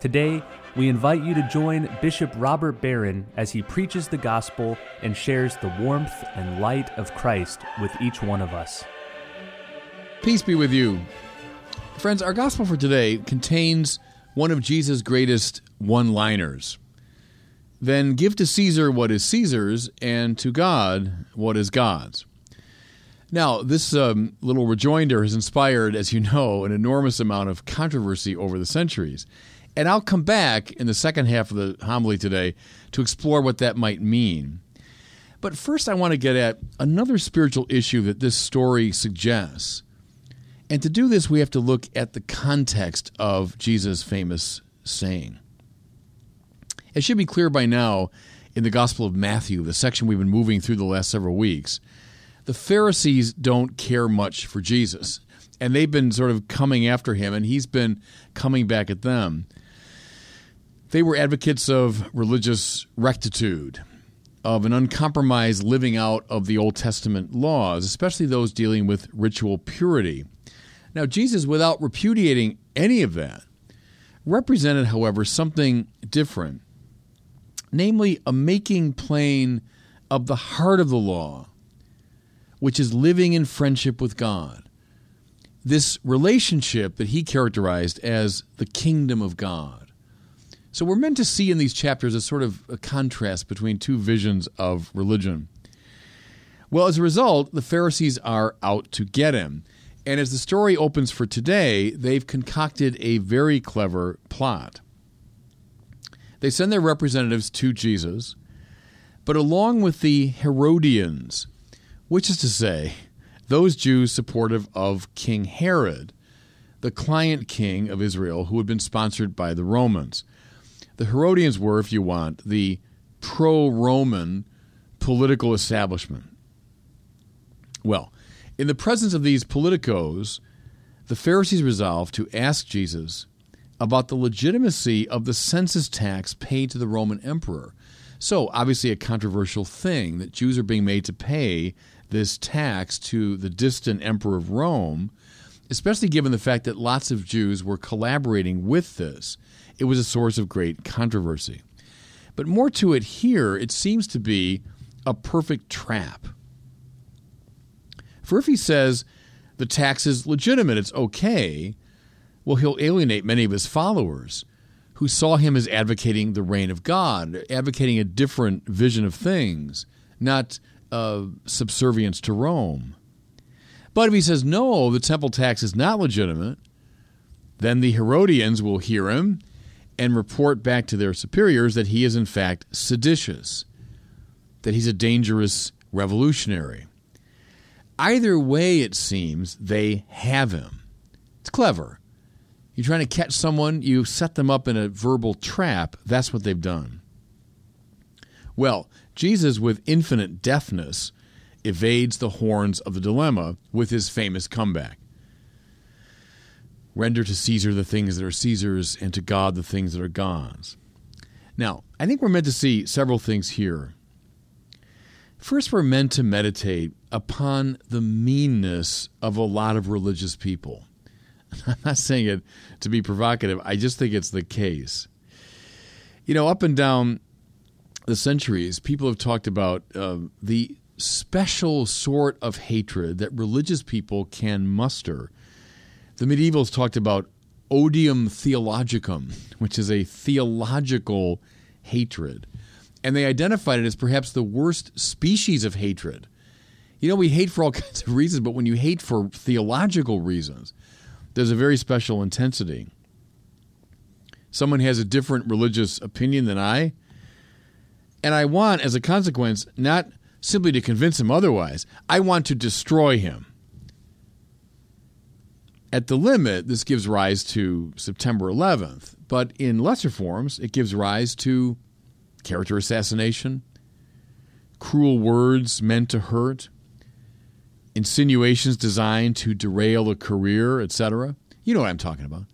Today, we invite you to join Bishop Robert Barron as he preaches the gospel and shares the warmth and light of Christ with each one of us. Peace be with you. Friends, our gospel for today contains one of Jesus' greatest one liners. Then give to Caesar what is Caesar's, and to God what is God's. Now, this um, little rejoinder has inspired, as you know, an enormous amount of controversy over the centuries. And I'll come back in the second half of the homily today to explore what that might mean. But first, I want to get at another spiritual issue that this story suggests. And to do this, we have to look at the context of Jesus' famous saying. It should be clear by now in the Gospel of Matthew, the section we've been moving through the last several weeks, the Pharisees don't care much for Jesus. And they've been sort of coming after him, and he's been coming back at them. They were advocates of religious rectitude, of an uncompromised living out of the Old Testament laws, especially those dealing with ritual purity. Now, Jesus, without repudiating any of that, represented, however, something different, namely a making plain of the heart of the law, which is living in friendship with God. This relationship that he characterized as the kingdom of God. So we're meant to see in these chapters a sort of a contrast between two visions of religion. Well, as a result, the Pharisees are out to get him. And as the story opens for today, they've concocted a very clever plot. They send their representatives to Jesus, but along with the Herodians, which is to say, those Jews supportive of King Herod, the client king of Israel who had been sponsored by the Romans. The Herodians were, if you want, the pro Roman political establishment. Well, in the presence of these politicos, the Pharisees resolved to ask Jesus about the legitimacy of the census tax paid to the Roman emperor. So, obviously, a controversial thing that Jews are being made to pay this tax to the distant emperor of Rome, especially given the fact that lots of Jews were collaborating with this it was a source of great controversy. But more to it here, it seems to be a perfect trap. For if he says the tax is legitimate, it's okay, well, he'll alienate many of his followers who saw him as advocating the reign of God, advocating a different vision of things, not uh, subservience to Rome. But if he says, no, the temple tax is not legitimate, then the Herodians will hear him and report back to their superiors that he is in fact seditious, that he's a dangerous revolutionary. Either way, it seems, they have him. It's clever. You're trying to catch someone, you set them up in a verbal trap. That's what they've done. Well, Jesus, with infinite deftness, evades the horns of the dilemma with his famous comeback. Render to Caesar the things that are Caesar's, and to God the things that are God's. Now, I think we're meant to see several things here. First, we're meant to meditate upon the meanness of a lot of religious people. I'm not saying it to be provocative, I just think it's the case. You know, up and down the centuries, people have talked about uh, the special sort of hatred that religious people can muster the medievals talked about odium theologicum, which is a theological hatred. And they identified it as perhaps the worst species of hatred. You know, we hate for all kinds of reasons, but when you hate for theological reasons, there's a very special intensity. Someone has a different religious opinion than I, and I want, as a consequence, not simply to convince him otherwise, I want to destroy him. At the limit, this gives rise to September 11th, but in lesser forms, it gives rise to character assassination, cruel words meant to hurt, insinuations designed to derail a career, etc. You know what I'm talking about.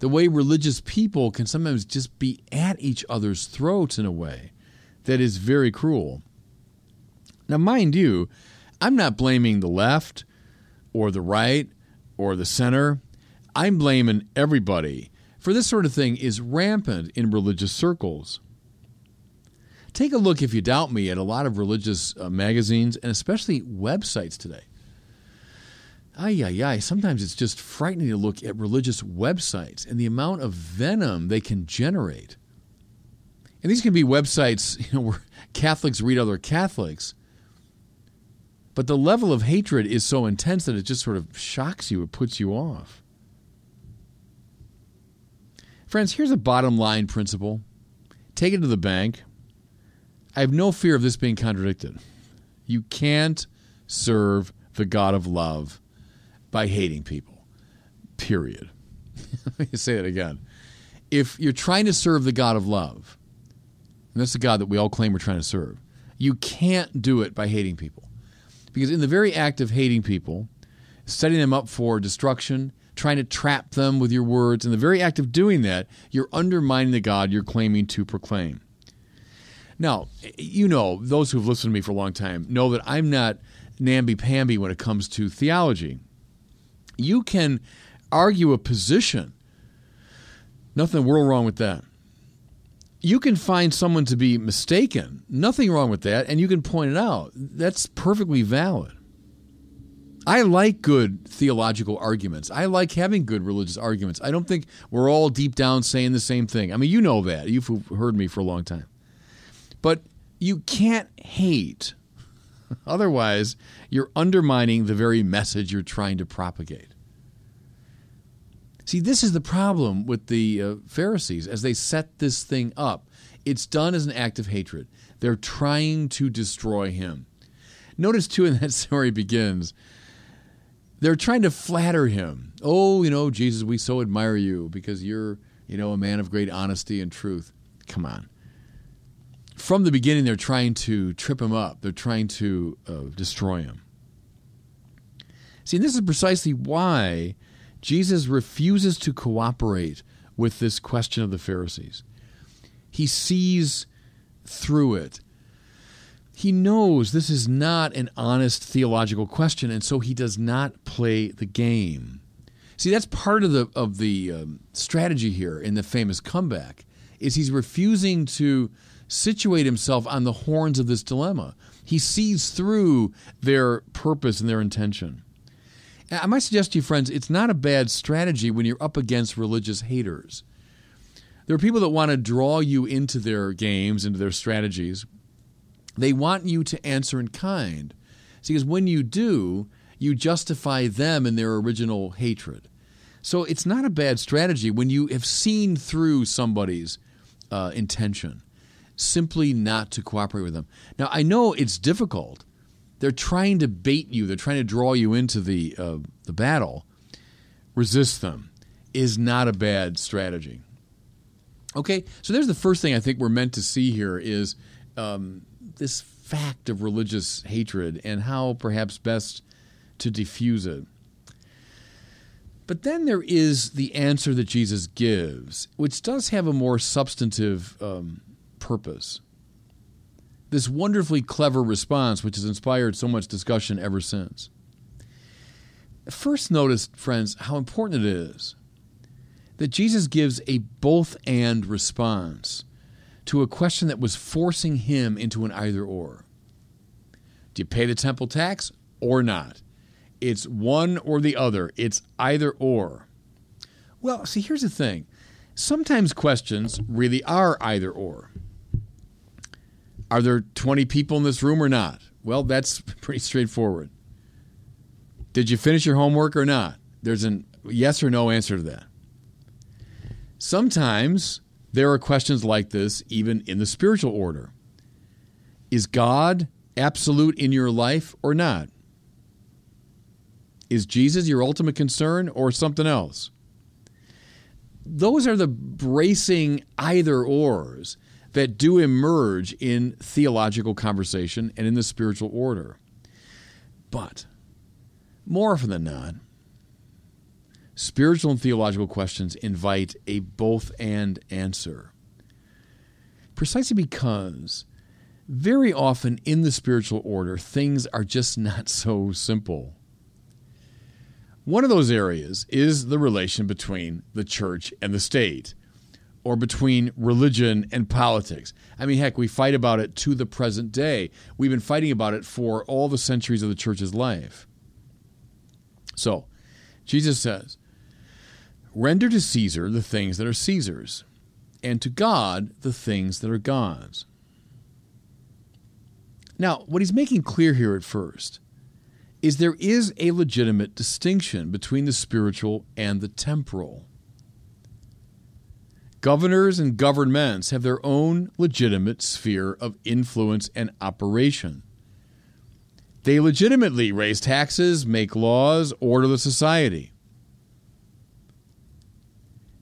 The way religious people can sometimes just be at each other's throats in a way that is very cruel. Now, mind you, I'm not blaming the left or the right or the center. I'm blaming everybody. For this sort of thing is rampant in religious circles. Take a look, if you doubt me, at a lot of religious uh, magazines and especially websites today. Ay, ay, ay. Sometimes it's just frightening to look at religious websites and the amount of venom they can generate. And these can be websites you know, where Catholics read other Catholics, but the level of hatred is so intense that it just sort of shocks you, it puts you off. Friends, here's a bottom line principle take it to the bank. I have no fear of this being contradicted. You can't serve the God of love by hating people, period. Let me say it again. If you're trying to serve the God of love, and that's the God that we all claim we're trying to serve. You can't do it by hating people. Because in the very act of hating people, setting them up for destruction, trying to trap them with your words, in the very act of doing that, you're undermining the God you're claiming to proclaim. Now, you know, those who've listened to me for a long time know that I'm not namby-pamby when it comes to theology. You can argue a position. Nothing world wrong with that you can find someone to be mistaken. Nothing wrong with that, and you can point it out. That's perfectly valid. I like good theological arguments. I like having good religious arguments. I don't think we're all deep down saying the same thing. I mean, you know that. You've heard me for a long time. But you can't hate. Otherwise, you're undermining the very message you're trying to propagate. See, this is the problem with the uh, Pharisees as they set this thing up. It's done as an act of hatred. They're trying to destroy him. Notice, too, in that story begins, they're trying to flatter him. Oh, you know, Jesus, we so admire you because you're, you know, a man of great honesty and truth. Come on. From the beginning, they're trying to trip him up, they're trying to uh, destroy him. See, and this is precisely why Jesus refuses to cooperate with this question of the Pharisees. He sees through it. He knows this is not an honest theological question, and so he does not play the game. See, that's part of the of the um, strategy here in the famous comeback. Is he's refusing to situate himself on the horns of this dilemma. He sees through their purpose and their intention. I might suggest to you, friends, it's not a bad strategy when you're up against religious haters. There are people that want to draw you into their games, into their strategies. They want you to answer in kind. See, because when you do, you justify them in their original hatred. So it's not a bad strategy when you have seen through somebody's uh, intention, simply not to cooperate with them. Now, I know it's difficult they're trying to bait you. They're trying to draw you into the uh, the battle. Resist them is not a bad strategy. Okay, so there's the first thing I think we're meant to see here is um, this fact of religious hatred and how perhaps best to diffuse it. But then there is the answer that Jesus gives, which does have a more substantive um, purpose this wonderfully clever response, which has inspired so much discussion ever since. First, notice, friends, how important it is that Jesus gives a both and response to a question that was forcing him into an either or. Do you pay the temple tax or not? It's one or the other, it's either or. Well, see, here's the thing sometimes questions really are either or. Are there 20 people in this room or not? Well, that's pretty straightforward. Did you finish your homework or not? There's a yes or no answer to that. Sometimes there are questions like this even in the spiritual order. Is God absolute in your life or not? Is Jesus your ultimate concern or something else? Those are the bracing either ors that do emerge in theological conversation and in the spiritual order. But more often than not, spiritual and theological questions invite a both and answer. Precisely because very often in the spiritual order, things are just not so simple. One of those areas is the relation between the church and the state, or between religion and politics. I mean, heck, we fight about it to the present day. We've been fighting about it for all the centuries of the church's life. So, Jesus says, Render to Caesar the things that are Caesar's, and to God the things that are God's. Now, what he's making clear here at first is there is a legitimate distinction between the spiritual and the temporal. Governors and governments have their own legitimate sphere of influence and operation. They legitimately raise taxes, make laws, order the society.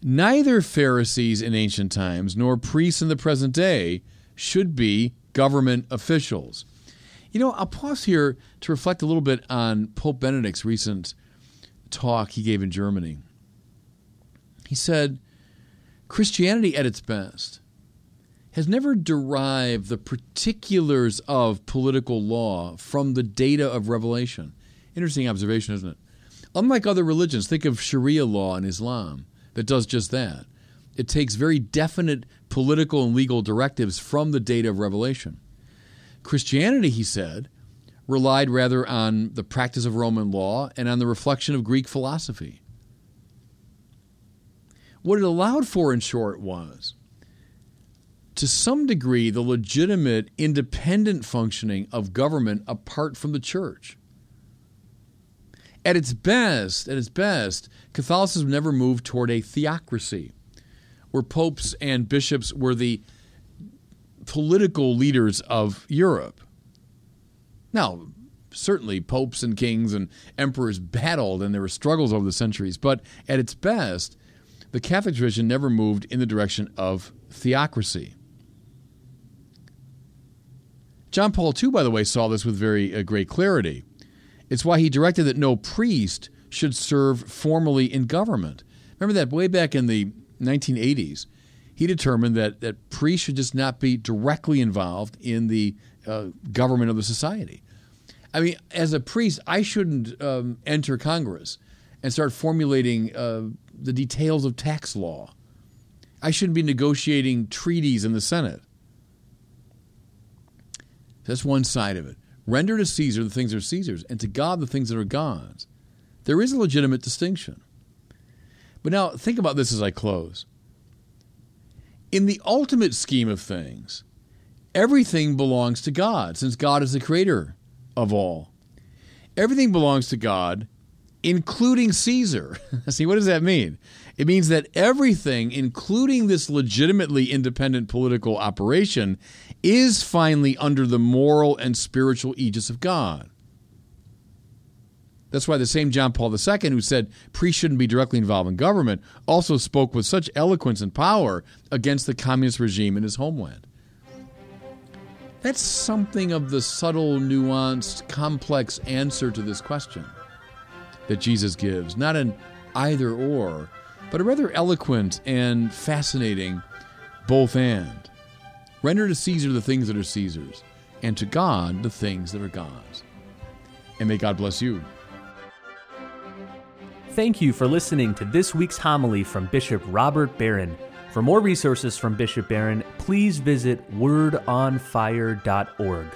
Neither Pharisees in ancient times nor priests in the present day should be government officials. You know, I'll pause here to reflect a little bit on Pope Benedict's recent talk he gave in Germany. He said, Christianity at its best has never derived the particulars of political law from the data of revelation. Interesting observation, isn't it? Unlike other religions, think of Sharia law in Islam that does just that. It takes very definite political and legal directives from the data of revelation. Christianity, he said, relied rather on the practice of Roman law and on the reflection of Greek philosophy. What it allowed for, in short, was to some degree the legitimate independent functioning of government apart from the church. At its best, at its best, Catholicism never moved toward a theocracy, where popes and bishops were the political leaders of Europe. Now, certainly popes and kings and emperors battled and there were struggles over the centuries, but at its best, the Catholic tradition never moved in the direction of theocracy. John Paul II, by the way, saw this with very uh, great clarity. It's why he directed that no priest should serve formally in government. Remember that way back in the 1980s, he determined that, that priests should just not be directly involved in the uh, government of the society. I mean, as a priest, I shouldn't um, enter Congress and start formulating uh, the details of tax law. I shouldn't be negotiating treaties in the Senate. That's one side of it. Render to Caesar the things that are Caesar's, and to God the things that are God's. There is a legitimate distinction. But now, think about this as I close in the ultimate scheme of things, everything belongs to God, since God is the creator of all. Everything belongs to God, including Caesar. See, what does that mean? It means that everything, including this legitimately independent political operation, is finally under the moral and spiritual aegis of God. That's why the same John Paul II, who said priests shouldn't be directly involved in government, also spoke with such eloquence and power against the communist regime in his homeland. That's something of the subtle, nuanced, complex answer to this question that Jesus gives. Not an either or, but a rather eloquent and fascinating both and. Render to Caesar the things that are Caesar's, and to God the things that are God's. And may God bless you. Thank you for listening to this week's homily from Bishop Robert Barron. For more resources from Bishop Barron, please visit wordonfire.org.